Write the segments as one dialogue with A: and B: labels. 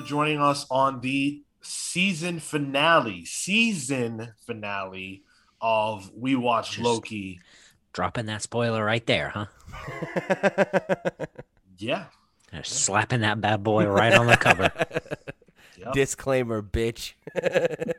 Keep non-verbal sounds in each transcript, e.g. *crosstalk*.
A: for joining us on the season finale, season finale of We Watch
B: Just-
A: Loki.
B: Dropping that spoiler right there, huh? *laughs*
A: Yeah.
B: Just slapping that bad boy *laughs* right on the cover.
A: Yep.
C: Disclaimer, bitch. *laughs*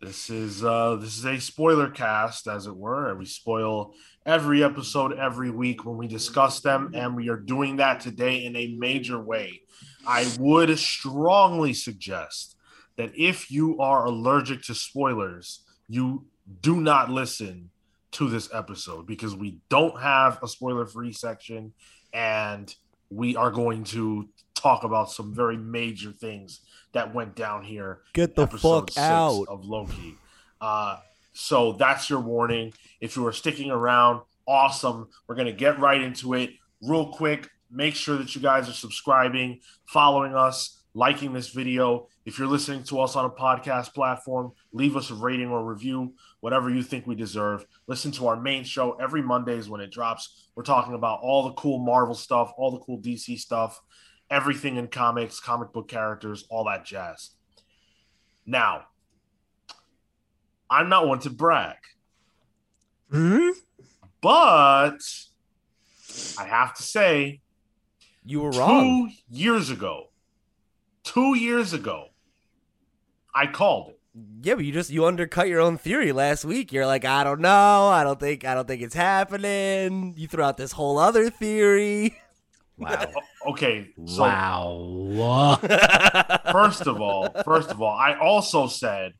A: This is uh this is a spoiler cast, as it were, and we spoil every episode every week when we discuss them, and we are doing that today in a major way. I would strongly suggest that if you are allergic to spoilers, you do not listen to this episode because we don't have a spoiler-free section, and we are going to talk about some very major things that went down here
C: Get the fuck out.
A: of Loki. Uh, so that's your warning. If you are sticking around, awesome. We're gonna get right into it real quick. Make sure that you guys are subscribing, following us, liking this video. If you're listening to us on a podcast platform, leave us a rating or review, whatever you think we deserve. Listen to our main show every Mondays when it drops. We're talking about all the cool Marvel stuff, all the cool DC stuff, everything in comics, comic book characters, all that jazz. Now, I'm not one to brag,
B: Hmm?
A: but I have to say,
C: You were wrong.
A: two years ago, two years ago, I called it.
C: Yeah, but you just you undercut your own theory last week. You're like, I don't know, I don't think I don't think it's happening. You threw out this whole other theory.
B: Wow. *laughs*
A: Okay, so
B: wow.
A: first of all, first of all, I also said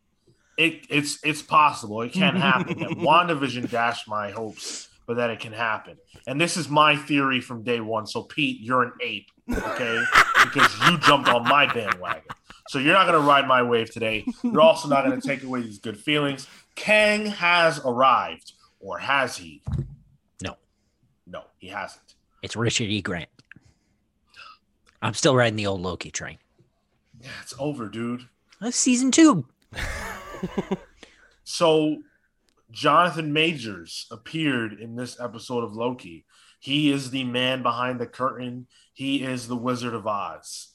A: it, it's it's possible, it can't happen. *laughs* WandaVision dashed my hopes, but that it can happen. And this is my theory from day one. So Pete, you're an ape, okay? *laughs* because you jumped on my bandwagon. So you're not gonna ride my wave today. You're also not gonna take away these good feelings. Kang has arrived, or has he?
B: No.
A: No, he hasn't.
B: It's Richard E. Grant. I'm still riding the old Loki train.
A: Yeah, it's over, dude.
B: That's season two.
A: So, Jonathan Majors appeared in this episode of Loki. He is the man behind the curtain. He is the Wizard of Oz.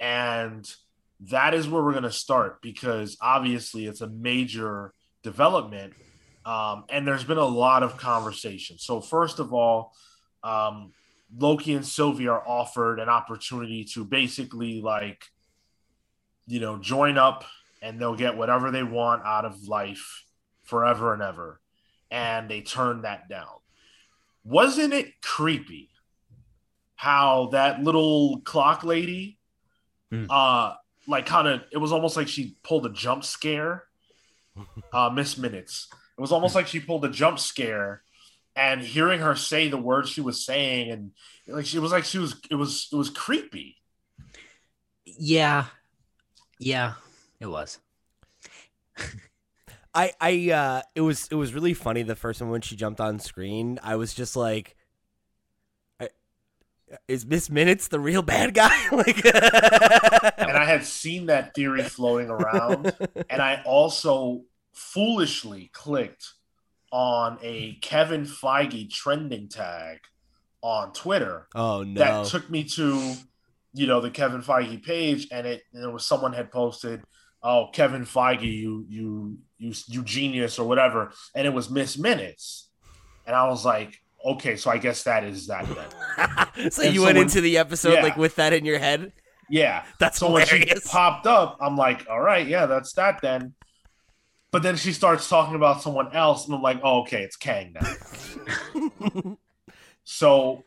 A: And that is where we're going to start because obviously it's a major development. Um, and there's been a lot of conversation. So, first of all, um, Loki and Sylvie are offered an opportunity to basically, like, you know, join up and they'll get whatever they want out of life forever and ever. And they turned that down. Wasn't it creepy how that little clock lady,
B: Hmm.
A: uh, like kind of, it was almost like she pulled a jump scare, *laughs* uh, Miss Minutes. It was almost like she pulled a jump scare, and hearing her say the words she was saying, and like she was like she was, it was, it was creepy.
B: Yeah. Yeah, it was. *laughs*
C: I I uh it was it was really funny the first time when she jumped on screen. I was just like is Miss Minutes the real bad guy? *laughs* like
A: and I had seen that theory floating around, *laughs* and I also foolishly clicked on a Kevin Feige trending tag on Twitter
C: Oh no.
A: that took me to, you know, the Kevin Feige page, and it there was someone had posted, "Oh, Kevin Feige, you you you you genius or whatever," and it was Miss Minutes, and I was like, okay, so I guess that is that then. *laughs*
C: so
A: and
C: you
A: so
C: went
A: when-
C: into the episode
A: yeah.
C: like with that in your head?
A: Yeah. *laughs*
C: That's
A: So when she popped up, I'm like, all right, yeah, that's that then. But then she starts talking about someone else, and I'm like, oh, okay, it's Kang now. *laughs* so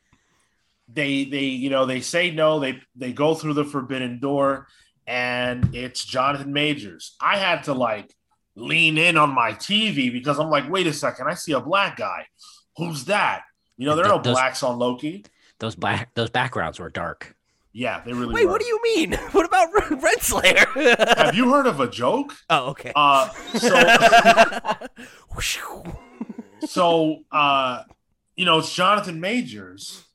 A: they they you know they say no, they they go through the forbidden door, and it's Jonathan Majors. I had to like lean in on my TV because I'm like, wait a second, I see a black guy. Who's that? You know, there are no
B: Those-
A: blacks on Loki.
B: Those black those backgrounds were dark.
A: Yeah, they really
C: Wait,
A: were.
C: what do you mean? *laughs* What about Renslayer? *laughs*
A: Have you heard of a joke?
C: oh, okay.
A: Uh, so *laughs* so uh you know it's jonathan majors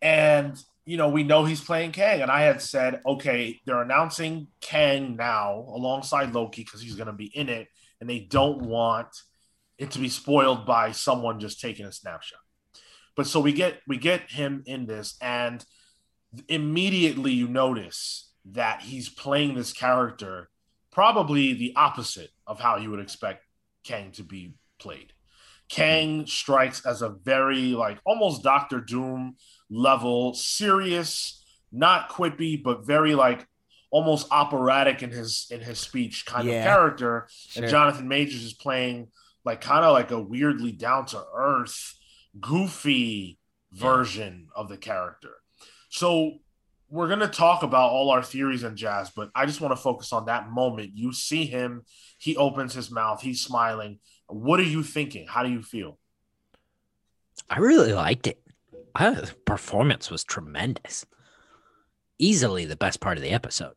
A: and you know we know he's playing kang. And i had said okay they're announcing kang now alongside loki because he's going to be in it. And they don't want it to be spoiled by someone just taking a snapshot. But so we get we get him in this and immediately you notice that he's playing this character probably the opposite of how you would expect Kang to be played. Kang strikes as a very like almost Doctor Doom level, serious, not quippy, but very like almost operatic in his in his speech kind
C: Yeah.
A: of character.
C: Sure.
A: And Jonathan Majors is playing like kind of like a weirdly down to earth, goofy version of the character. So we're gonna talk about all our theories and jazz, but I just want to focus on that moment. You see him, he opens his mouth, he's smiling. What are you thinking? How do you feel?
B: I really liked it. I, the performance was tremendous. Easily the best part of the episode.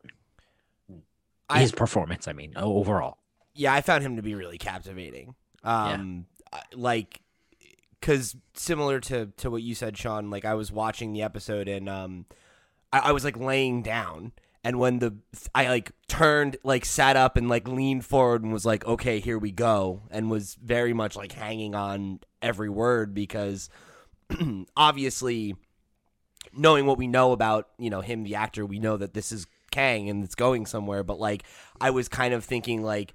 C: I-
B: His performance, I mean, overall.
C: yeah, I found him to be really captivating. Um, I- like, because similar to to what you said, Sean. Like, I was watching the episode and um, I, I was like laying down, and when the I like turned, like sat up and like leaned forward and was like, okay, here we go, and was very much like hanging on every word because *clears throat* obviously knowing what we know about you know him the actor we know that this is kang and it's going somewhere but like i was kind of thinking like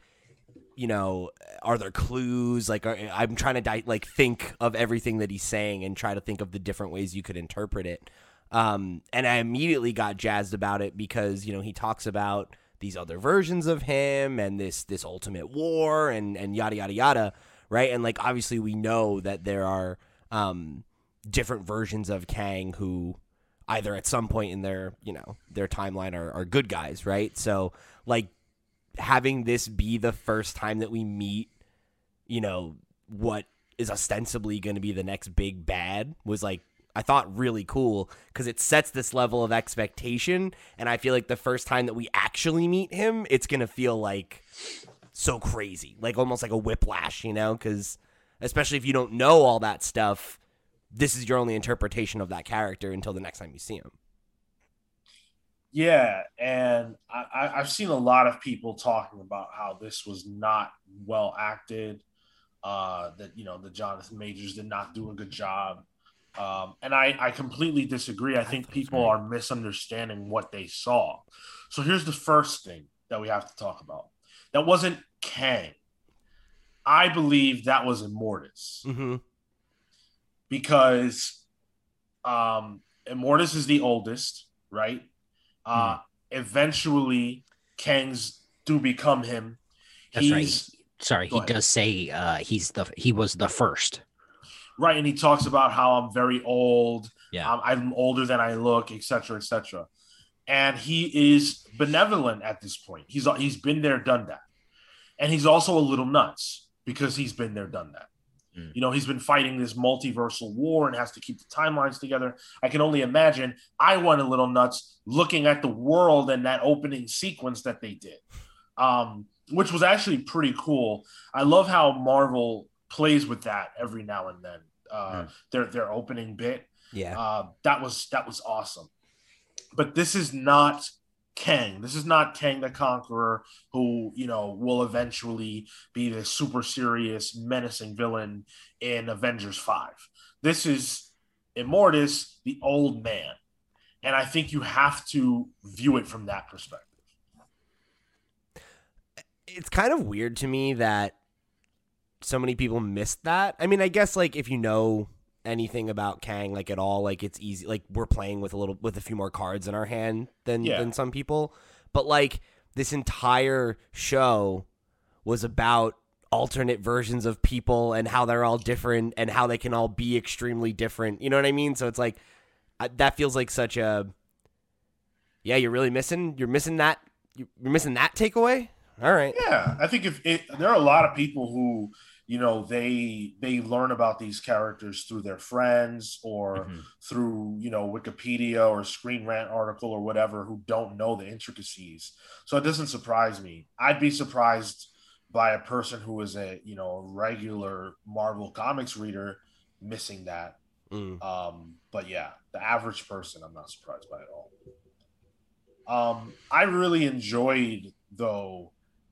C: you know are there clues? Like are, i'm trying to di- like think of everything that he's saying and try to think of the different ways you could interpret it. Um and i immediately got jazzed about it because you know he talks about these other versions of him and this this ultimate war and and yada yada yada right? And like obviously we know that there are um different versions of Kang who either at some point in their you know their timeline are, are good guys, right? So like having this be the first time that we meet, you know, what is ostensibly going to be the next big bad was like I thought really cool because it sets this level of expectation, and I feel like the first time that we actually meet him, it's gonna feel like so crazy, like almost like a whiplash, you know? Because especially if you don't know all that stuff, this is your only interpretation of that character until the next time you see him.
A: Yeah, and I, I, I've seen a lot of people talking about how this was not well acted. Uh, that you know the Jonathan Majors did not do a good job, um, and I, I completely disagree. I think people are misunderstanding what they saw. So here's the first thing that we have to talk about. That wasn't Kang. I believe that was Immortus
C: Mm-hmm.
A: Because um Immortus is the oldest, right? Uh eventually Kangs do become him.
B: That's right. Sorry, he
A: ahead.
B: does say uh, he's the he was the first.
A: right, and he talks about how I'm very old,
B: Yeah.
A: um, I'm older than I look, etc., etc. And he is benevolent at this point. He's he's been there, done that, and he's also a little nuts because he's been there, done that.
B: Mm.
A: You know, he's been fighting this multiversal war and has to keep the timelines together. I can only imagine. I went a little nuts looking at the world and that opening sequence that they did, um, which was actually pretty cool. I love how Marvel plays with that every now and then. Uh,
B: Mm.
A: Their their opening bit
C: Yeah.
A: uh, that was that was awesome. But this is not Kang. This is not Kang the Conqueror, who you know will eventually be the super serious, menacing villain in Avengers Five. This is Immortus, the old man, and I think you have to view it from that perspective.
C: it's kind of weird to me that so many people missed that. I mean, I guess like if you know anything about Kang like at all, like it's easy like we're playing with a little with a few more cards in our hand than
A: Yeah.
C: than some people. But like this entire show was about alternate versions of people and how they're all different and how they can all be extremely different. You know what I mean? So it's like I, that feels like such a yeah, you're really missing you're missing that you're missing that takeaway. All right.
A: Yeah, I think if it, there are a lot of people who you know they they learn about these characters through their friends or
B: Mhm.
A: through you know Wikipedia or Screen Rant article or whatever who don't know the intricacies. So it doesn't surprise me. I'd be surprised by a person who is a you know regular Marvel comics reader missing that.
C: Mm.
A: Um, but yeah, the average person, I'm not surprised by at all. Um, I really enjoyed though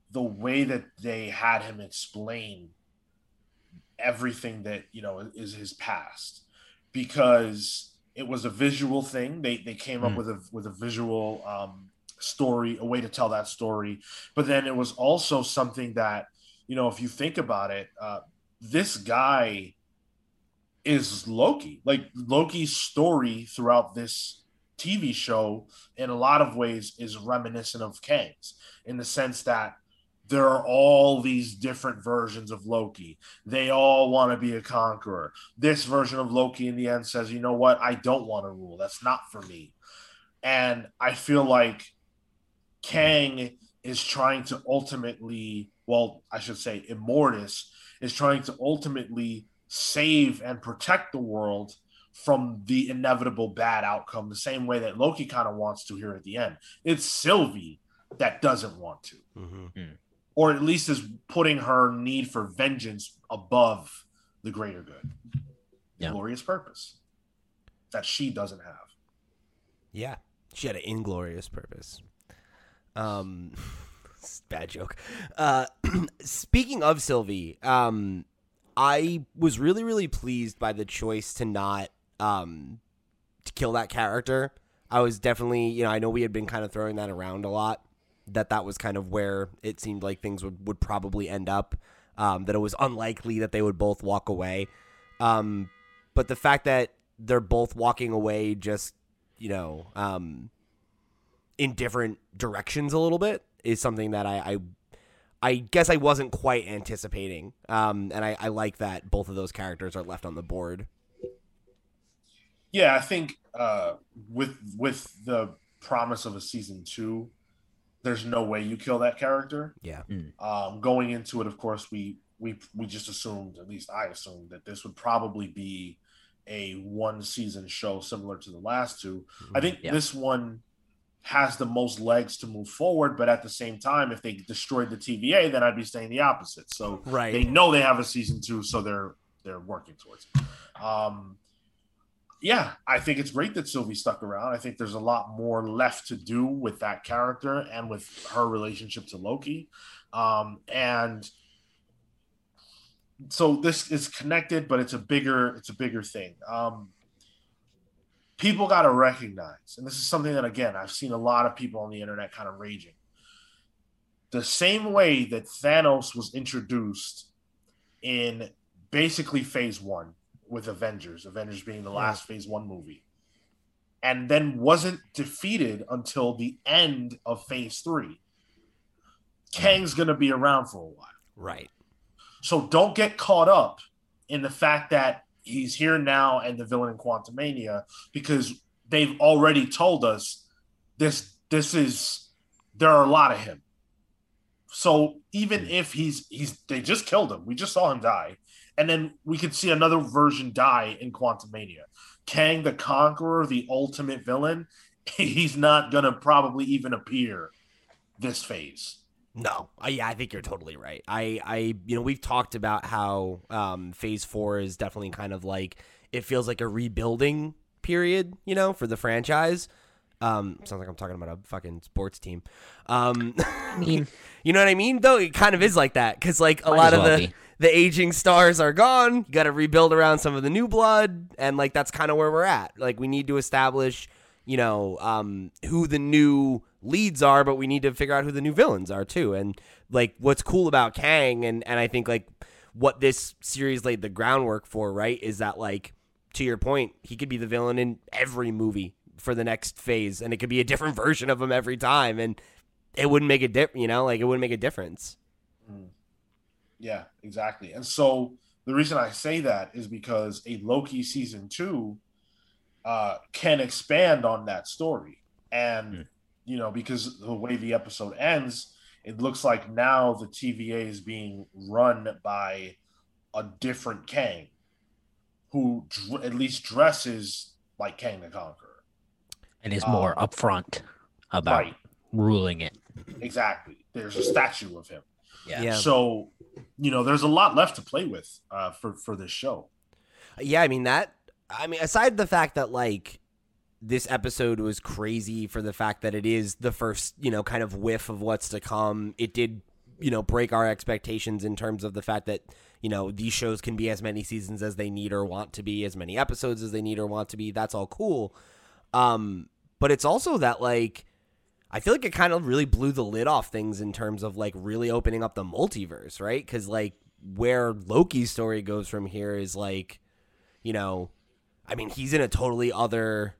A: the way that they had him explain everything that you know is his past because it was a visual thing. They they came up
B: Mm.
A: with a with a visual um, story, a way to tell that story. But then it was also something that, you know, if you think about it, uh, this guy is Loki. Like Loki's story throughout this TV show, in a lot of ways, is reminiscent of Kang's in the sense that there are all these different versions of Loki. They all want to be a conqueror. This version of Loki in the end says, you know what? I don't want to rule. That's not for me. And I feel like Kang is trying to ultimately, well, I should say, Immortus is trying to ultimately save and protect the world from the inevitable bad outcome, the same way that Loki kind of wants to here at the end. It's Sylvie that doesn't want to,
C: Mm-hmm.
A: Or at least is putting her need for vengeance above the greater good,
B: Yeah.
A: glorious purpose that she doesn't have.
C: Yeah, she had an inglorious purpose. Um, *laughs* bad joke. Uh, *clears throat* speaking of Sylvie, um, I was really, really pleased by the choice to not um to kill that character. I was definitely, you know, I know we had been kind of throwing that around a lot. That that was kind of where it seemed like things would, would probably end up. Um, that it was unlikely that they would both walk away. Um, but the fact that they're both walking away just you know, um, in different directions a little bit is something that I, I, I guess I wasn't quite anticipating. Um, and I, I like that both of those characters are left on the board.
A: Yeah, I think uh, with with the promise of a season two, there's no way you kill that character.
C: Yeah.
A: Um, going into it, of course, we we we just assumed, at least I assumed, that this would probably be a one season show similar to the last two. I think
B: Yeah.
A: this one has the most legs to move forward, but at the same time, if they destroyed the TVA, then I'd be saying the opposite. So
C: Right.
A: they know they have a season two, so they're they're working towards it. Um, yeah, I think it's great that Sylvie stuck around. I think there's a lot more left to do with that character and with her relationship to Loki. Um, and so this is connected, but it's a bigger it's a bigger thing. Um, people got to recognize, and this is something that again I've seen a lot of people on the internet kind of raging. The same way that Thanos was introduced in basically Phase One with Avengers, Avengers being the last Phase One movie, and then wasn't defeated until the end of Phase Three. Kang's gonna be around for a while.
C: Right.
A: So don't get caught up in the fact that he's here now and the villain in Quantumania because they've already told us this this is there are a lot of him. So even hmm. if he's he's they just killed him. We just saw him die. And then we could see another version die in Quantumania. Kang the Conqueror, the ultimate villain, *laughs* he's not gonna probably even appear this phase.
C: No, I, yeah, I think you're totally right. I, I, you know, we've talked about how um, Phase Four is definitely kind of like it feels like a rebuilding period, you know, for the franchise. Um, sounds like I'm talking about a fucking sports team. Um, *laughs*
B: I mean,
C: you know what I mean? Though it kind of is like that because like a
B: Might
C: lot of
B: well
C: the
B: be.
C: The aging stars are gone. You got to rebuild around some of the new blood, and like that's kind of where we're at. Like we need to establish, you know, um, who the new leads are, but we need to figure out who the new villains are too. And like what's cool about Kang, and and I think like what this series laid the groundwork for, right, is that like to your point, he could be the villain in every movie for the next phase, and it could be a different *laughs* version of him every time, and it wouldn't make a dip, you know, like it wouldn't make a difference.
A: Yeah, exactly. And so the reason I say that is because a Loki season two uh, can expand on that story. And,
B: Hmm.
A: you know, because the way the episode ends, it looks like now the TVA is being run by a different Kang who dr- at least dresses like Kang the Conqueror.
B: and is more
A: Um,
B: upfront about
A: Right.
B: ruling it.
A: Exactly. There's a statue of him.
C: Yeah.
A: So, you know, there's a lot left to play with uh, for, for this show.
C: Yeah, I mean that. I mean, aside the fact that like this episode was crazy for the fact that it is the first, you know, kind of whiff of what's to come. It did, you know, break our expectations in terms of the fact that you know these shows can be as many seasons as they need or want to be, as many episodes as they need or want to be. That's all cool. Um, but it's also that like I feel like it kind of really blew the lid off things in terms of like really opening up the multiverse, right? Because like where Loki's story goes from here is like, you know, I mean, he's in a totally other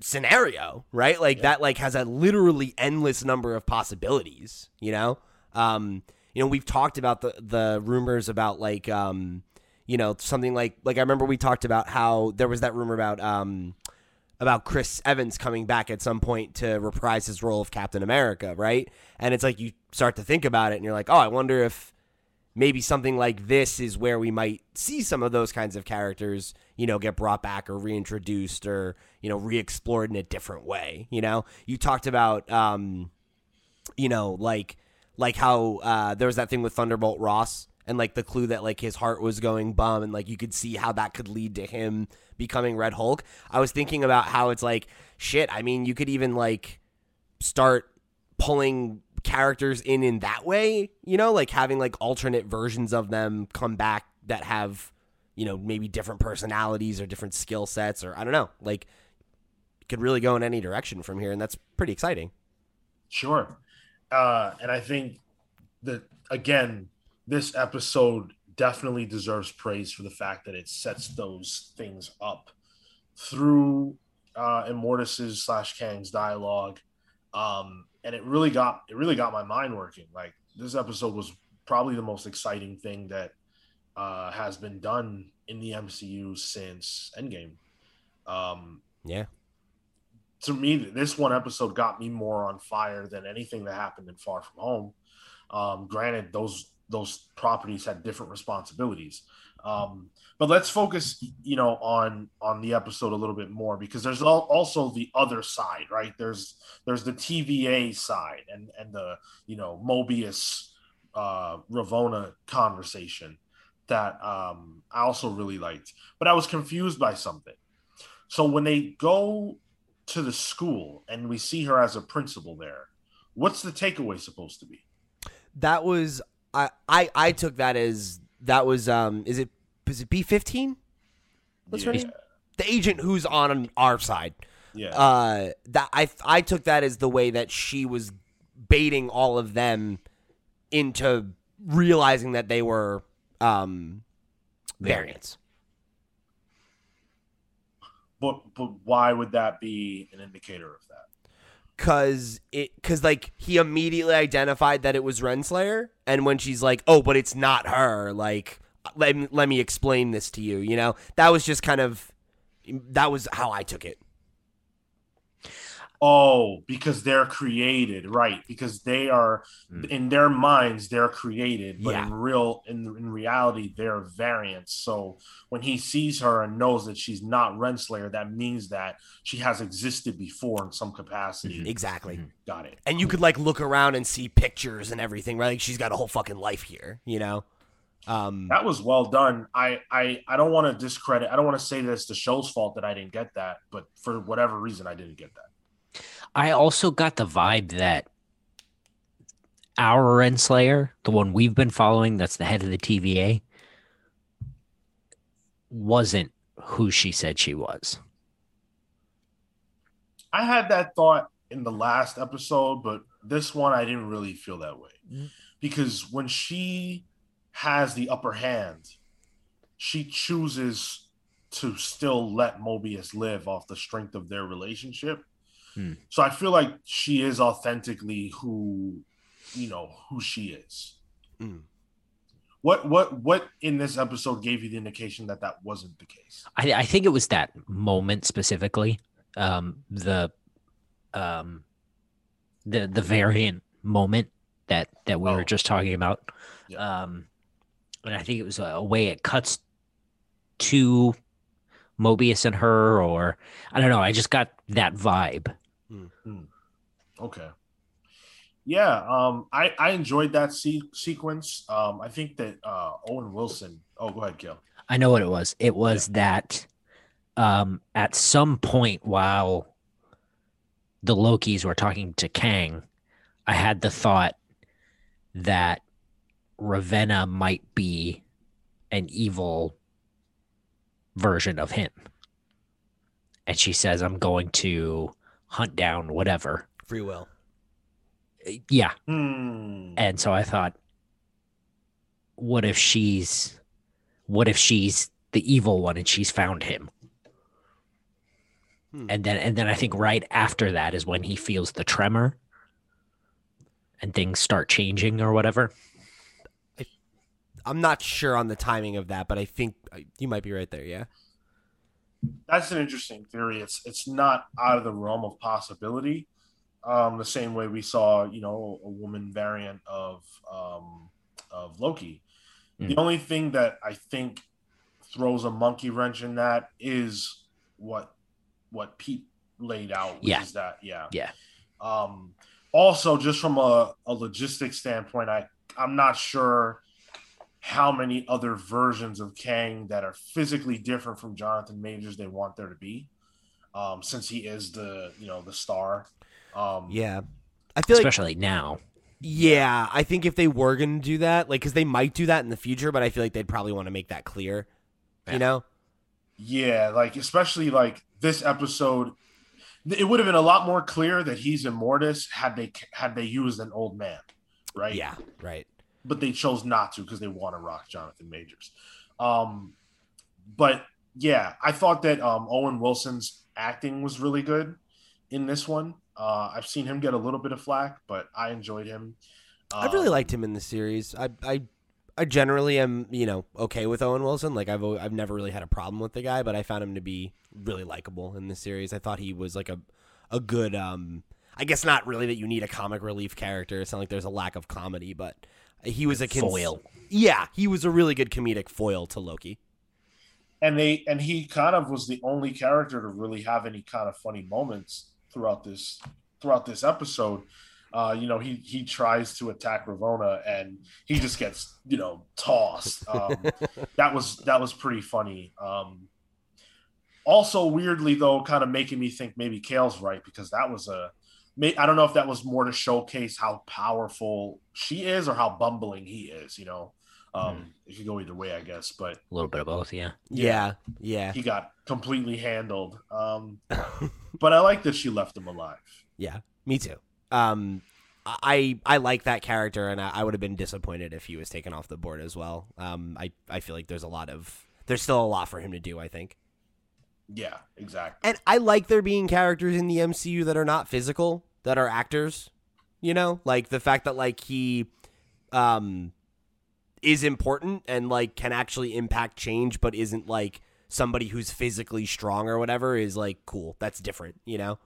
C: scenario, right? Like yeah. that like has a literally endless number of possibilities, you know? Um, you know, we've talked about the the rumors about like um, you know, something like like I remember we talked about how there was that rumor about um about Chris Evans coming back at some point to reprise his role of Captain America, right? And it's like you start to think about it and you're like, "Oh, I wonder if maybe something like this is where we might see some of those kinds of characters, you know, get brought back or reintroduced or, you know, re-explored in a different way, you know? You talked about um you know, like like how uh there was that thing with Thunderbolt Ross and like the clue that like his heart was going bum and like you could see how that could lead to him becoming Red Hulk. I was thinking about how it's like shit, I mean, you could even like start pulling characters in in that way, you know, like having like alternate versions of them come back that have, you know, maybe different personalities or different skill sets or I don't know, like could really go in any direction from here and that's pretty exciting.
A: Sure. Uh and I think that again, this episode definitely deserves praise for the fact that it sets those things up through uh Immortus's slash Kang's dialogue. Um and it really got it really got my mind working. Like this episode was probably the most exciting thing that uh, has been done in the MCU since Endgame. Um,
C: yeah.
A: To me, this one episode got me more on fire than anything that happened in Far From Home. Um, granted, those those properties had different responsibilities. Um, but let's focus, you know, on on the episode a little bit more because there's also the other side, right? There's there's the TVA side and and the you know Mobius uh, Ravonna conversation that um, I also really liked, but I was confused by something. So when they go to the school and we see her as a principal there, what's the takeaway supposed to be?
C: That was I I, I took that as that was um is it is it B fifteen? What's yeah. her name? The agent who's on our side.
A: Yeah.
C: Uh, that I I took that as the way that she was baiting all of them into realizing that they were um variants.
A: But but why would that be an indicator of that?
C: Cause it cause like he immediately identified that it was Renslayer, and when she's like, Oh, but it's not her, like let let me explain this to you. You know, that was just kind of that was how I took it.
A: Oh, because they're created, right? Because they are mm. in their minds they're created, but yeah. in real in in reality they're variants. So when he sees her and knows that she's not Renslayer, that means that she has existed before in some capacity.
C: Mm-hmm. Exactly.
A: Mm-hmm. Got it.
C: And you could like look around and see pictures and everything, right? Like she's got a whole fucking life here, you know?
A: Um, that was well done. I I I don't want to discredit. I don't want to say that it's the show's fault that I didn't get that, but for whatever reason, I didn't get that.
B: I also got the vibe that our Renslayer, the one we've been following, that's the head of the TVA, wasn't who she said she was.
A: I had that thought in the last episode, but this one I didn't really feel that way mm-hmm. because when she has the upper hand, she chooses to still let Mobius live off the strength of their relationship. Hmm. So I feel like she is authentically who, you know, who she is. Hmm. What what what in this episode gave you the indication that that wasn't the case?
B: I, I think it was that moment specifically, um, the um, the the variant moment that that we oh. were just talking about. Yeah. Um, and I think it was a way it cuts to Mobius and her, or I don't know. I just got that vibe.
A: Mm-hmm. Okay. Yeah, um, I I enjoyed that se- sequence. Um, I think that uh, Owen Wilson. Oh, go ahead, Gil.
B: I know what it was. It was yeah. that um, at some point while the Lokis were talking to Kang, I had the thought that Ravonna might be an evil version of him. And she says, I'm going to hunt down whatever.
C: Free will.
B: Yeah.
A: Hmm.
B: And so I thought, what if she's, what if she's the evil one and she's found him?
C: Hmm.
B: And then, and then I think right after that is when he feels the tremor, and things start changing or whatever.
C: I'm not sure on the timing of that, but I think uh, you might be right there. Yeah.
A: That's an interesting theory. It's it's not out of the realm of possibility. Um, the same way we saw, you know, a woman variant of um, of Loki. The
B: Mm.
A: only thing that I think throws a monkey wrench in that is what what Pete laid out, which
B: Yeah.
A: is that yeah.
B: Yeah.
A: Um, also, just from a, a logistics standpoint, I I'm not sure how many other versions of Kang that are physically different from Jonathan Majors they want there to be, um, since he is the you know the star. Um,
C: Yeah. I feel like
B: Especially now.
C: Yeah, I think if they were going to do that, like, because they might do that in the future, but I feel like they'd probably want to make that clear.
B: Yeah.
C: You know?
A: Yeah, like especially like this episode, it would have been a lot more clear that he's Immortus had they had they used an old man, right?
C: Yeah, right.
A: But they chose not to because they want to rock Jonathan Majors. Um, but yeah, I thought that um, Owen Wilson's acting was really good in this one. Uh, I've seen him get a little bit of flack, but I enjoyed him.
C: I really
A: Um,
C: liked him in the series. I, I, I generally am, you know, okay with Owen Wilson. Like I've, I've never really had a problem with the guy, but I found him to be really likable in the series. I thought he was like a, a good. Um, I guess not really that you need a comic relief character. It's not like there's a lack of comedy, but he was a cons-
B: Foil.
C: Yeah, he was a really good comedic foil to Loki.
A: and they and he kind of was the only character to really have any kind of funny moments throughout this throughout this episode. Uh, you know, he he tries to attack Ravonna and he just gets you know tossed. Um, *laughs* that was that was pretty funny. Um, also, weirdly though, kind of making me think maybe Cale's right because that was a. may- I don't know if that was more to showcase how powerful she is or how bumbling he is. You know, um, it could go either way, I guess. But
B: A little bit of both, yeah.
C: Yeah, yeah,
A: he got completely handled. Um, *laughs* but I like that she left him alive.
C: yeah. Me too. Um, I I like that character, and I, I would have been disappointed if he was taken off the board as well. Um, I I feel like there's a lot of there's still a lot for him to do. I think,
A: Yeah, exactly.
C: and I like there being characters in the MCU that are not physical, that are actors. You know, like the fact that like he, um, is important and like can actually impact change, but isn't like somebody who's physically strong or whatever is like cool. That's different. You know.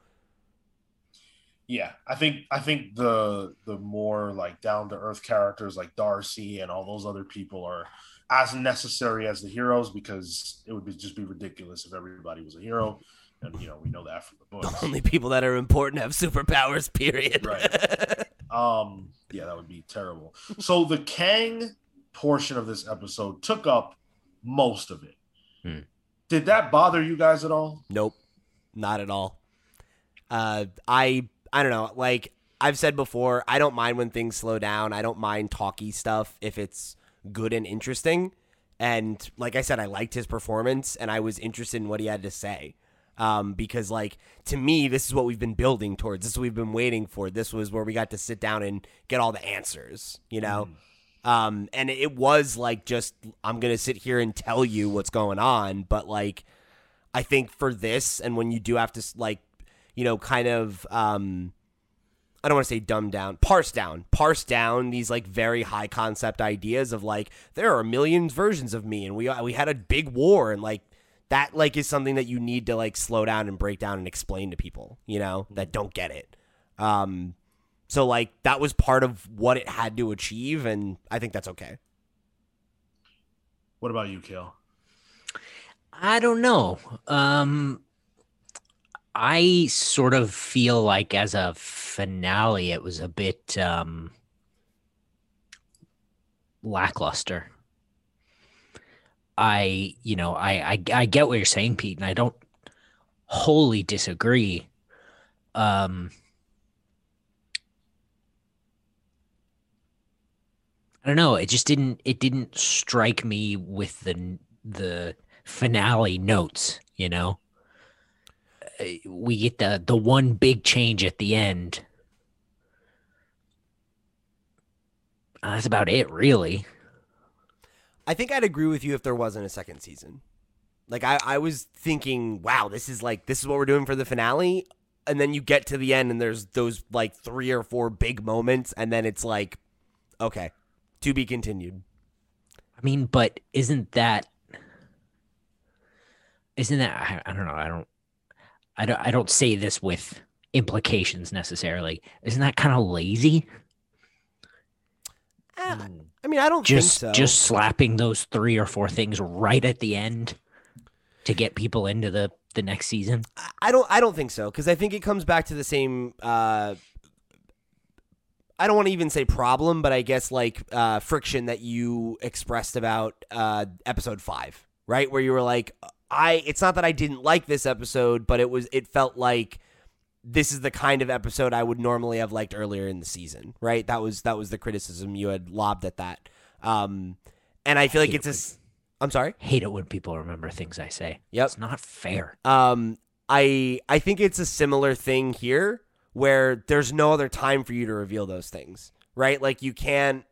A: Yeah, I think I think the the more like down to earth characters like Darcy and all those other people are as necessary as the heroes because it would be just be ridiculous if everybody was a hero, and you know we know that from the books.
C: Only people that are important have superpowers. Period.
A: Right. *laughs* Um, yeah, that would be terrible. So the Kang portion of this episode took up most of it.
B: Hmm.
A: Did that bother you guys at all?
C: nope, not at all. Uh, I I don't know. Like I've said before, I don't mind when things slow down. I don't mind talky stuff if it's good and interesting. And like I said, I liked his performance, and I was interested in what he had to say. Um, because like to me, this is what we've been building towards. This is what we've been waiting for. This was where we got to sit down and get all the answers. You know. Um, and it was like just I'm gonna sit here and tell you what's going on, but like I think for this and when you do have to like you know kind of um I don't want to say dumb down, parse down, parse down these like very high concept ideas of like there are millions versions of me and we we had a big war and like that like is something that you need to like slow down and break down and explain to people, you know, that don't get it. Um so like that was part of what it had to achieve and I think that's okay.
A: What about you, Cale?
B: I don't know. Um I sort of feel like as a finale it was a bit um lackluster. I, you know, I I I get what you're saying, Pete, and I don't wholly disagree. Um I don't know, it just didn't it didn't strike me with the the finale notes, you know. We get the the one big change at the end. Uh, that's about it, really.
C: I think I'd agree with you if there wasn't a second season. Like I, I was thinking, wow, this is like this is what we're doing for the finale, and then you get to the end and there's those like three or four big moments, and then it's like, okay, to be continued.
B: I mean, but isn't that isn't that I, I don't know, I don't I don't I don't say this with implications necessarily. Isn't that kind of lazy?
C: Uh, I mean, I don't
B: just
C: so.
B: just slapping those three or four things right at the end to get people into the the next season.
C: I don't I don't think so because I think it comes back to the same. Uh, I don't want to even say problem, but I guess like uh, friction that you expressed about uh, episode five, right? Where you were like, I. It's not that I didn't like this episode, but it was. It felt like this is the kind of episode I would normally have liked earlier in the season, right? That was that was the criticism you had lobbed at that. Um, and I feel I like it's a. I'm sorry.
B: Hate it when people remember things I say.
C: Yep.
B: It's not fair.
C: Um, I I think it's a similar thing here where there's no other time for you to reveal those things, right? Like you can't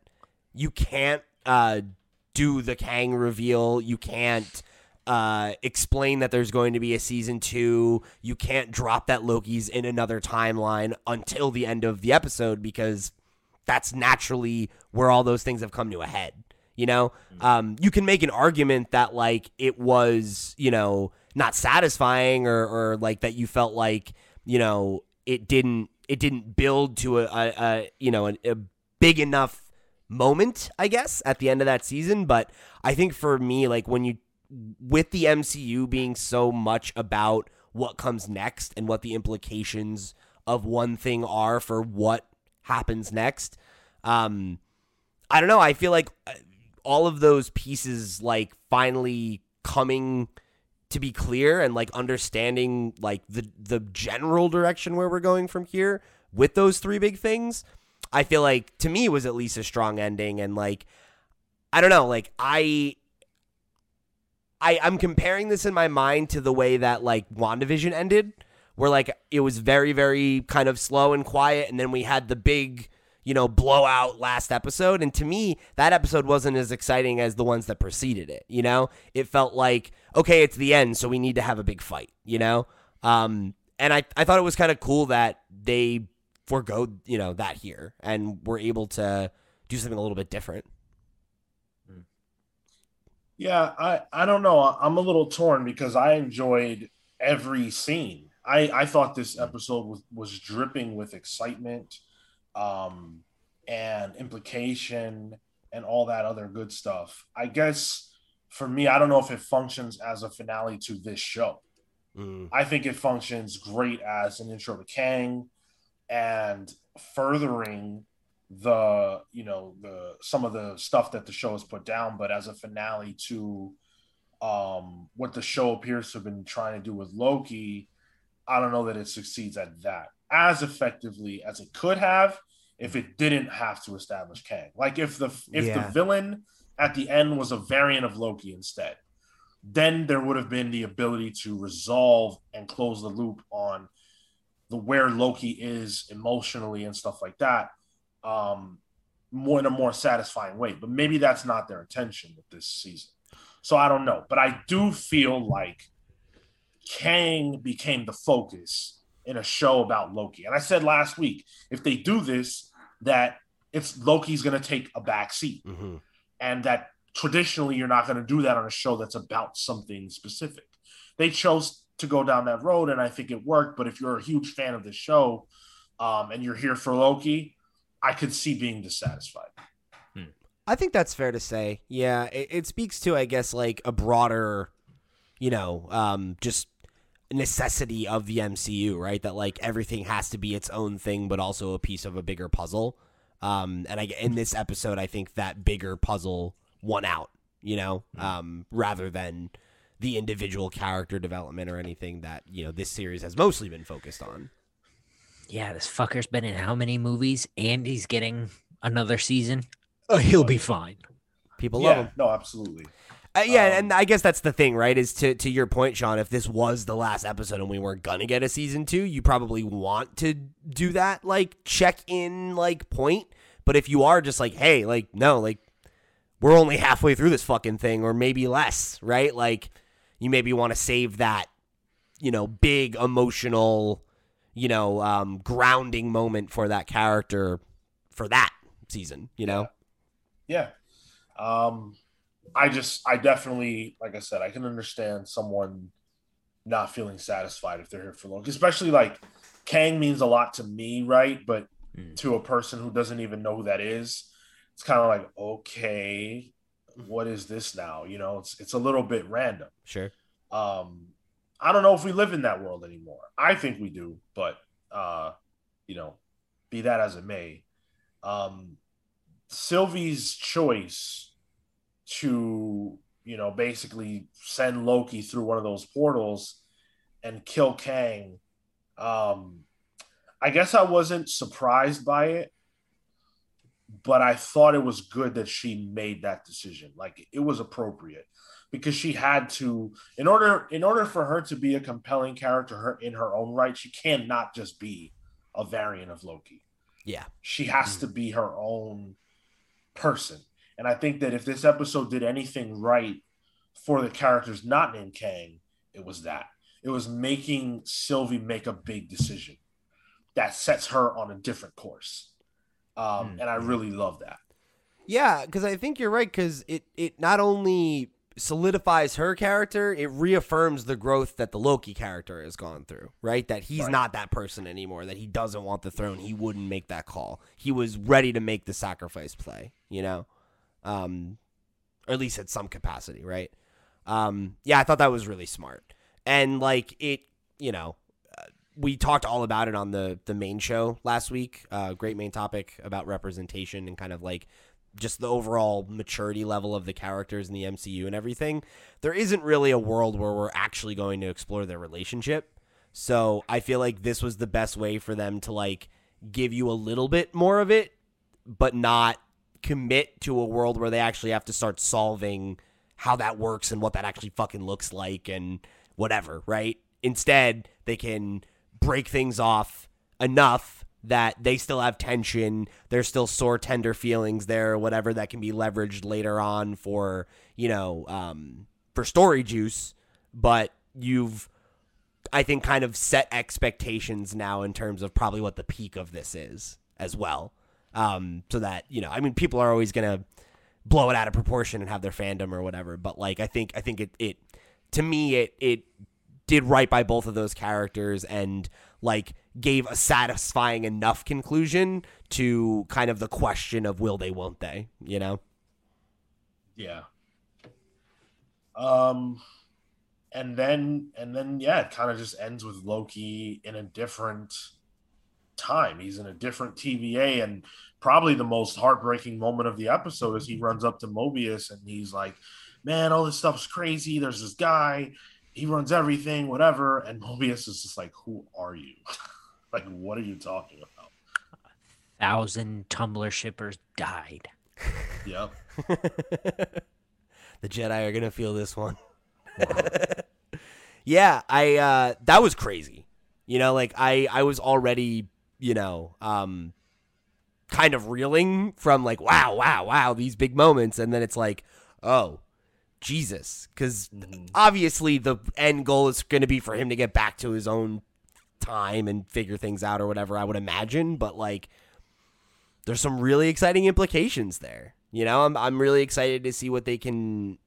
C: you can't uh do the Kang reveal. You can't uh, explain that there's going to be a season two. You can't drop that Loki's in another timeline until the end of the episode because that's naturally where all those things have come to a head. You know, mm-hmm. um, you can make an argument that like it was, you know, not satisfying or, or like that you felt like, you know, it didn't it didn't build to a, a, a you know a, a big enough moment, I guess, at the end of that season. But I think for me, like when you with the MCU being so much about what comes next and what the implications of one thing are for what happens next. Um, I don't know. I feel like uh, all of those pieces, like finally coming to be clear and like understanding like the the general direction where we're going from here with those three big things. I feel like to me was at least a strong ending and like I don't know, like I I, I'm comparing this in my mind to the way that like WandaVision ended, where like it was very, very kind of slow and quiet, and then we had the big, you know, blowout last episode. And to me, that episode wasn't as exciting as the ones that preceded it. You know, it felt like okay, it's the end, so we need to have a big fight. You know, um, and I I thought it was kind of cool that they forego you know that here and were able to do something a little bit different.
A: Yeah, I I don't know. I'm a little torn because I enjoyed every scene. I I thought this episode was was dripping with excitement, um, and implication and all that other good stuff. I guess for me, I don't know if it functions as a finale to this show. Mm. I think it functions great as an intro to Kang and furthering the you know the some of the stuff that the show has put down but as a finale to um what the show appears to have been trying to do with loki i don't know that it succeeds at that as effectively as it could have if it didn't have to establish kang like if the if yeah. the villain at the end was a variant of loki instead then there would have been the ability to resolve and close the loop on the where loki is emotionally and stuff like that um, more in a more satisfying way. But maybe that's not their intention with this season. So I don't know. But I do feel like Kang became the focus in a show about Loki. And I said last week, if they do this, that it's Loki's going to take a back seat. Mm-hmm. And that traditionally you're not going to do that on a show that's about something specific. They chose to go down that road, and I think it worked. But if you're a huge fan of the show um, and you're here for Loki, I could see being dissatisfied.
C: Hmm. I think that's fair to say. Yeah, it, it, speaks to, I guess, like a broader, you know, um, just necessity of the MCU, right? That like everything has to be its own thing, but also a piece of a bigger puzzle. Um, and I in this episode, I think that bigger puzzle won out. You know, hmm. um, rather than the individual character development or anything that you know this series has mostly been focused on
B: yeah, this fucker's been in how many movies and he's getting another season? Oh, he'll be fine.
C: People love him.
A: No, absolutely.
C: Uh, yeah, um, and I guess that's the thing, right? Is to to your point, Sean. If this was the last episode and we weren't gonna get a season two, you probably want to do that, like check in, like point. But if you are just like, hey, like no, like we're only halfway through this fucking thing, or maybe less, right? Like you maybe want to save that, you know, big emotional, you know, um, grounding moment for that character for that season, you know?
A: Yeah. Um, I just, I definitely, like I said, I can understand someone not feeling satisfied if they're here for long, especially like Kang means a lot to me, right? But mm. to a person who doesn't even know who that is, it's kind of like, okay, what is this now? You know, it's it's a little bit random.
C: Sure.
A: Um, I don't know if we live in that world anymore. I think we do, but uh, you know, be that as it may, um, Sylvie's choice to you know basically send Loki through one of those portals and kill Kang. Um, I guess I wasn't surprised by it, but I thought it was good that she made that decision. Like it was appropriate because she had to in order in order for her to be a compelling character her in her own right, she cannot just be a variant of Loki.
C: Yeah.
A: She has mm-hmm. to be her own person. And I think that if this episode did anything right for the characters not named Kang, it was that. It was making Sylvie make a big decision that sets her on a different course. Um, mm-hmm. And I really love that.
C: Yeah, because I think you're right. Because it it not only solidifies her character, it reaffirms the growth that the Loki character has gone through, right? That he's right. not that person anymore, that he doesn't want the throne. He wouldn't make that call. He was ready to make the sacrifice play, you know? Um, or at least at some capacity, right? Um, yeah, I thought that was really smart. And like it, you know, uh, we talked all about it on the the main show last week. Uh, great main topic about representation and kind of like just the overall maturity level of the characters in the MCU and everything, there isn't really a world where we're actually going to explore their relationship. So I feel like this was the best way for them to like give you a little bit more of it, but not commit to a world where they actually have to start solving how that works and what that actually fucking looks like and whatever, right? Instead, they can break things off enough that they still have tension. There's still sore, tender feelings there, or whatever that can be leveraged later on for, you know, um, for story juice. But you've, I think, kind of set expectations now in terms of probably what the peak of this is as well. Um, so that, you know, I mean, people are always to blow it out of proportion and have their fandom or whatever. But like, I think, I think it, it, to me, it, it did right by both of those characters and like gave a satisfying enough conclusion to kind of the question of will they won't they you know?
A: Yeah. Um and then and then yeah it kind of just ends with loki in a different time. He's in a different tva and probably the most heartbreaking moment of the episode is he runs up to mobius and he's like man all this stuff's crazy. There's this guy. He runs everything whatever. And *laughs* mobius is just like who are you *laughs* Like, what are you talking about?
B: A thousand Tumblr shippers died.
A: Yep. *laughs*
C: the Jedi are gonna feel this one. *laughs* yeah, I uh that was crazy. You know, like I I was already, you know, um kind of reeling from like wow, wow, wow, these big moments and then it's like, oh, Jesus, cuz mm-hmm. obviously the end goal is going to be for him to get back to his own time and figure things out or whatever, I would imagine. But like, there's some really exciting implications there. You know, I'm I'm really excited to see what they can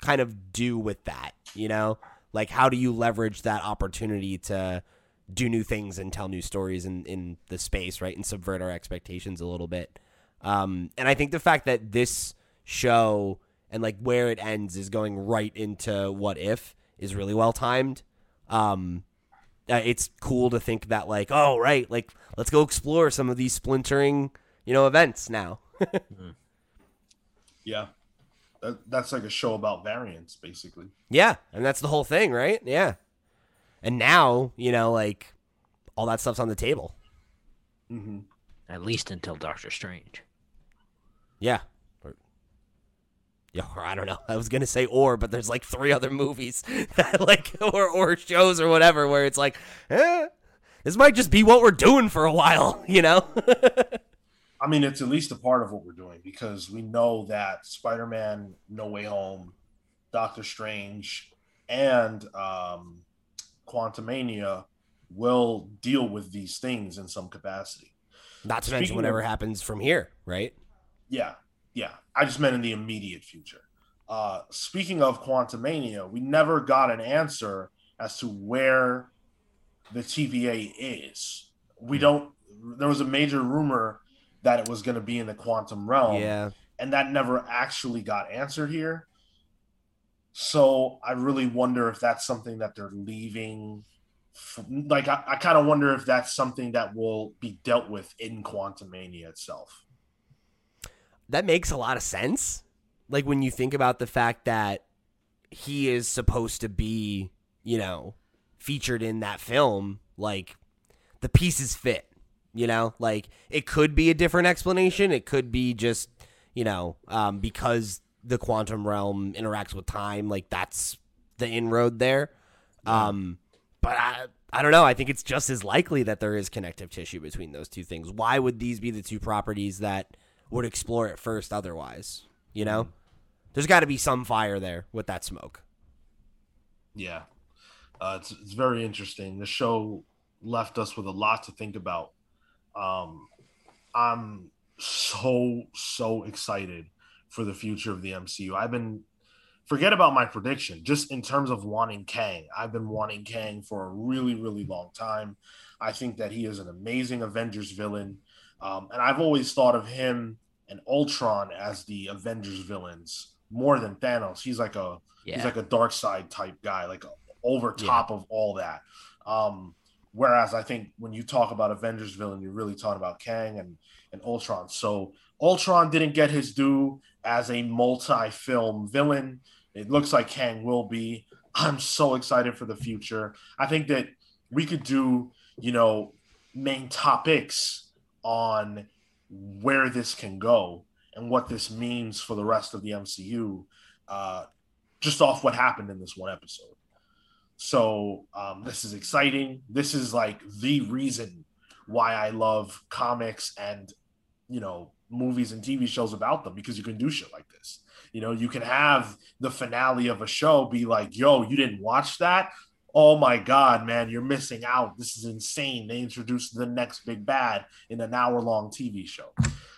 C: kind of do with that. You know, like how do you leverage that opportunity to do new things and tell new stories in in the space, right, and subvert our expectations a little bit. Um, and I think the fact that this show and like where it ends is going right into what if is really well timed. Um, uh, it's cool to think that like oh right like let's go explore some of these splintering you know events now.
A: Mm-hmm. *laughs* yeah. That, that's like a show about variants basically.
C: Yeah and that's the whole thing right? Yeah. And now you know like all that stuff's on the table.
B: Mm-hmm. at least until doctor strange.
C: Yeah *laughs* or I don't know. I was gonna say or, but there's like three other movies *laughs* that like *laughs* or or shows or whatever where it's like, eh, this might just be what we're doing for a while, you know?
A: I mean, it's at least a part of what we're doing because we know that Spider-Man: No Way Home, Doctor Strange, and um, Quantumania will deal with these things in some capacity.
C: Not to Speaking mention whatever of, happens from here, right?
A: Yeah, yeah. I just meant in the immediate future. Uh, speaking of Quantumania, we never got an answer as to where the TVA is. We hmm. don't. There was a major rumor that it was going to be in the quantum realm,
C: yeah,
A: and that never actually got answered here. So I really wonder if that's something that they're leaving like I, I kind of wonder if that's something that will be dealt with in Quantumania itself.
C: That makes a lot of sense. Like when you think about the fact that he is supposed to be, you know, featured in that film, like the pieces fit, you know? Like it could be a different explanation, it could be just, you know, um, because the quantum realm interacts with time, like that's the inroad there. Um but I, I don't know. I think it's just as likely that there is connective tissue between those two things. Why would these be the two properties that would explore it first otherwise? You know? There's got to be some fire there with that smoke.
A: Yeah. Uh, it's, it's very interesting. The show left us with a lot to think about. Um, I'm so, so excited for the future of the MCU. I've been forget about my prediction. Just in terms of wanting Kang, I've been wanting Kang for a really, really long time. I think that he is an amazing Avengers villain, um, and I've always thought of him and Ultron as the Avengers villains more than Thanos. He's like a yeah. he's like a Darkseid type guy, like over top yeah. of all that. Um, whereas I think when you talk about Avengers villain, you're really talking about Kang and and Ultron. So Ultron didn't get his due as a multi-film villain. It looks like Kang will be. I'm so excited for the future. I think that we could do, you know, main topics on where this can go and what this means for the rest of the MCU, uh, just off what happened in this one episode. So um, this is exciting. This is like the reason why I love comics and you know movies and TV shows about them because you can do shit like this. You know, you can have the finale of a show be like, yo, you didn't watch that? Oh my God, man, you're missing out. This is insane. They introduced the next big bad in an hour long TV show.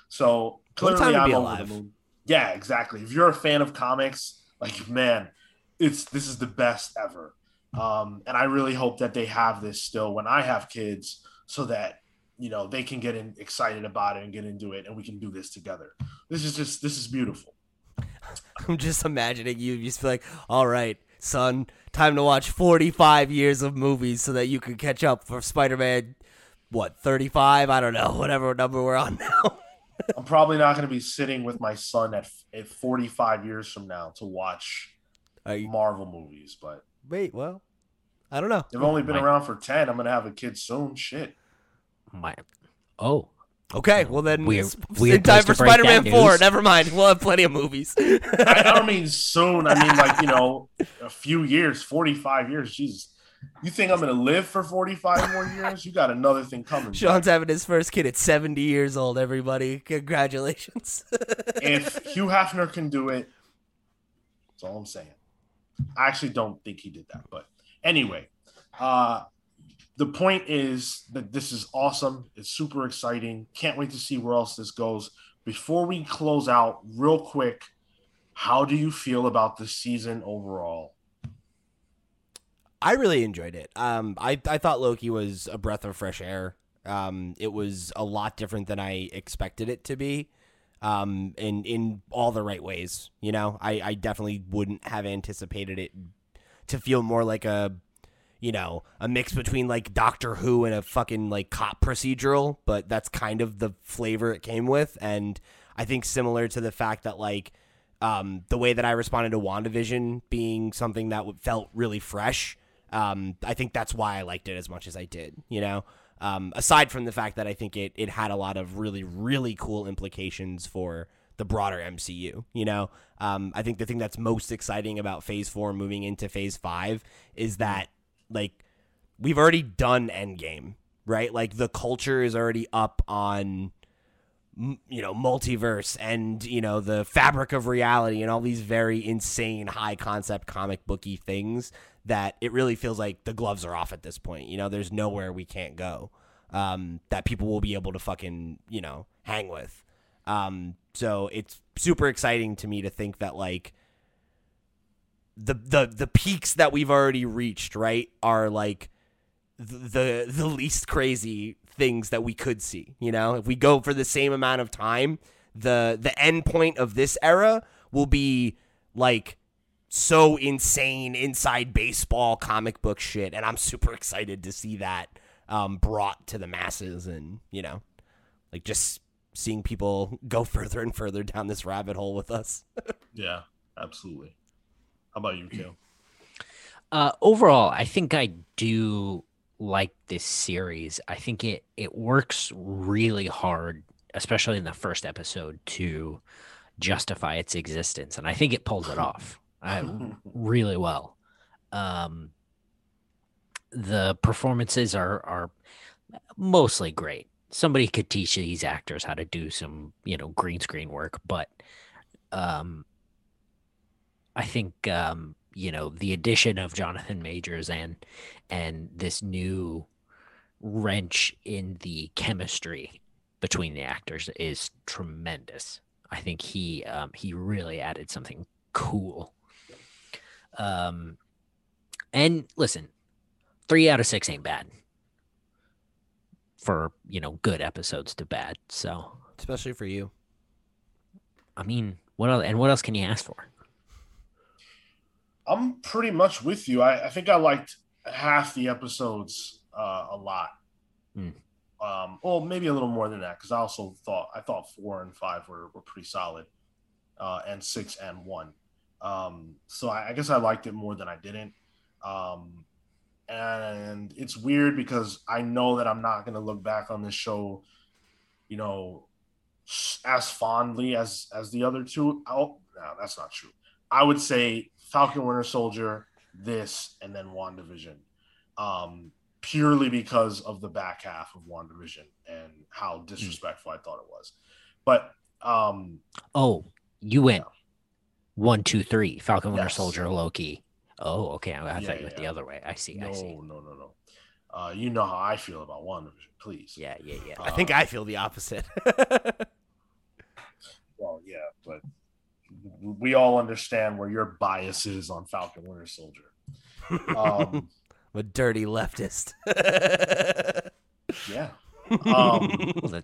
A: So clearly, I'm over the moon. Yeah, exactly. If you're a fan of comics, like, man, it's this is the best ever. Um, and I really hope that they have this still when I have kids so that you know they can get in, excited about it and get into it and we can do this together this is just this is beautiful *laughs*
C: I'm just imagining you just be like, all right, son, time to watch 45 years of movies so that you can catch up for Spider Man, what, 35? I don't know, *laughs* whatever number we're on now. *laughs*
A: I'm probably not going to be sitting with my son at, at 45 years from now to watch you, Marvel movies, but.
C: Wait, well, I don't know.
A: They've only been my, around for 10. I'm going to have a kid soon. Shit.
B: My. Oh,
C: Okay, well then we're, we're in time for Spider-Man Four. Never mind, we'll have plenty of movies. *laughs*
A: I don't mean soon. I mean like you know, a few years, forty-five years. Jesus, you think I'm gonna live for forty-five more years? You got another thing coming.
C: Sean's back. having his first kid at seventy years old. Everybody, congratulations! *laughs*
A: if Hugh Hefner can do it, that's all I'm saying. I actually don't think he did that, but anyway, uh, the point is that this is awesome. It's super exciting. Can't wait to see where else this goes. Before we close out, real quick, how do you feel about the season overall?
C: I really enjoyed it. Um, I, I thought Loki was a breath of fresh air. Um, it was a lot different than I expected it to be. Um, in in all the right ways. You know, I, I definitely wouldn't have anticipated it to feel more like a you know, a mix between like Doctor Who and a fucking like cop procedural, but that's kind of the flavor it came with. And I think similar to the fact that like um, the way that I responded to WandaVision being something that felt really fresh, um, I think that's why I liked it as much as I did, you know? Um, aside from the fact that I think it, it had a lot of really, really cool implications for the broader MCU. You know, um, I think the thing that's most exciting about Phase Four moving into Phase Five is that like we've already done Endgame, right? Like the culture is already up on you know multiverse and you know the fabric of reality and all these very insane high concept comic booky things that it really feels like the gloves are off at this point you know there's nowhere we can't go um, that people will be able to fucking you know hang with um, so it's super exciting to me to think that like the the the peaks that we've already reached right are like the the least crazy things that we could see. You know, if we go for the same amount of time, the the end point of this era will be like so insane inside baseball comic book shit, and I'm super excited to see that um, brought to the masses, and you know, like just seeing people go *laughs* further and further down this rabbit hole with us. *laughs*
A: yeah, absolutely. How about you, Cale?
B: Uh, overall, I think I do like this series. I think it it works really hard, especially in the first episode, to justify its existence, and I think it pulls it *laughs* off uh, *laughs* really well. Um, the performances are are mostly great. Somebody could teach these actors how to do some, you know, green screen work, but um, I think um, you know the addition of Jonathan Majors and and this new wrench in the chemistry between the actors is tremendous. I think he um, he really added something cool. Um, and listen, three out of six ain't bad for you know good episodes to bad. So
C: especially for you,
B: I mean, what else? And what else can you ask for?
A: I'm pretty much with you. I, I think I liked half the episodes uh, a lot. Mm. Um, well, maybe a little more than that because I also thought I thought four and five were, were pretty solid, uh, and six and one. Um, so I, I, guess I liked it more than I didn't. Um, and it's weird because I know that I'm not going to look back on this show, you know, as fondly as as the other two. Oh, no, that's not true. I would say Falcon Winter Soldier, this, and then WandaVision. Um, purely because of the back half of WandaVision and how hmm. disrespectful mm. I thought it was. But um
B: Oh, you went yeah. one, two, three, Falcon Winter yes. Soldier, Loki. Oh, okay. I, I yeah, thought you went yeah. the other way. I see.
A: No,
B: I see.
A: No, no, no. Uh, you know how I feel about WandaVision, please.
B: Yeah, yeah, yeah.
C: Uh, I think I feel the opposite. *laughs*
A: well, yeah, but we all understand where your bias is on Falcon Winter Soldier.
C: Um, *laughs* I'm a dirty leftist. *laughs*
A: yeah. Um, *laughs*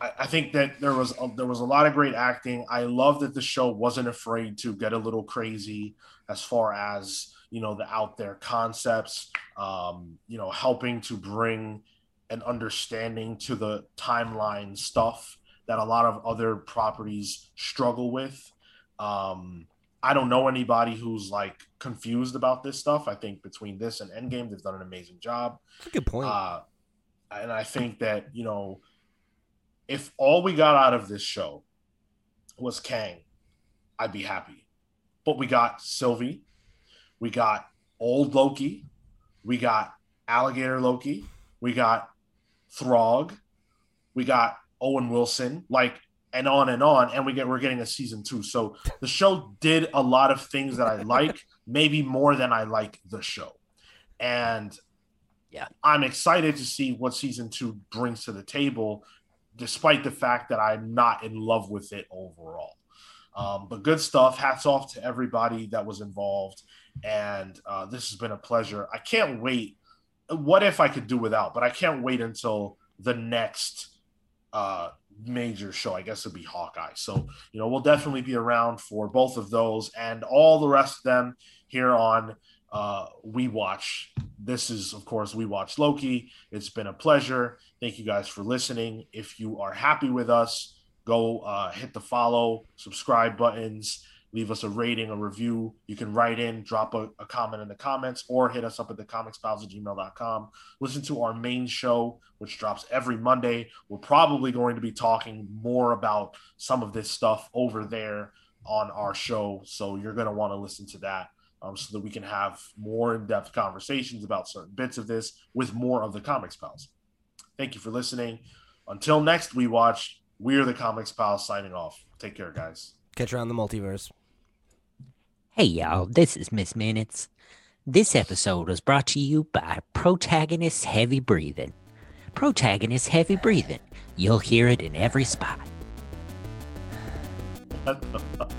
A: I, I, think that there was a, there was a lot of great acting. I love that the show wasn't afraid to get a little crazy as far as you know the out there concepts. Um, you know, helping to bring an understanding to the timeline stuff that a lot of other properties struggle with. Um, I don't know anybody who's like confused about this stuff. I think between this and Endgame, they've done an amazing job.
C: That's a good point.
A: Uh, and I think that you know, if all we got out of this show was Kang, I'd be happy. But we got Sylvie, we got old Loki, we got alligator Loki, we got Throg, we got Owen Wilson, like, and on and on. And we get we're getting a season two. So the show did a lot of things that I like, maybe more than I like the show. And
B: yeah,
A: I'm excited to see what season two brings to the table, despite the fact that I'm not in love with it overall. Um, but good stuff. Hats off to everybody that was involved. And uh, this has been a pleasure. I can't wait. What if I could do without? But I can't wait until the next uh, major show. I guess it'd be Hawkeye. So, you know, we'll definitely be around for both of those and all the rest of them here on uh, We Watch. This is, of course, We Watch Loki. It's been a pleasure. Thank you guys for listening. If you are happy with us, go uh, hit the follow, subscribe buttons, leave us a rating, a review. You can write in, drop a, a comment in the comments, or hit us up at the comicspals at gmail.com. Listen to our main show, which drops every Monday. We're probably going to be talking more about some of this stuff over there on our show. So you're going to want to listen to that. Um, so that we can have more in-depth conversations about certain bits of this with more of the comics pals. Thank you for listening. Until next we watch, we're the comics pals signing off. Take care, guys.
C: Catch you around the multiverse.
B: Hey, y'all, this is Miss Minutes. This episode was brought to you by Protagonist Heavy Breathing. Protagonist Heavy Breathing. You'll hear it in every spot. *laughs*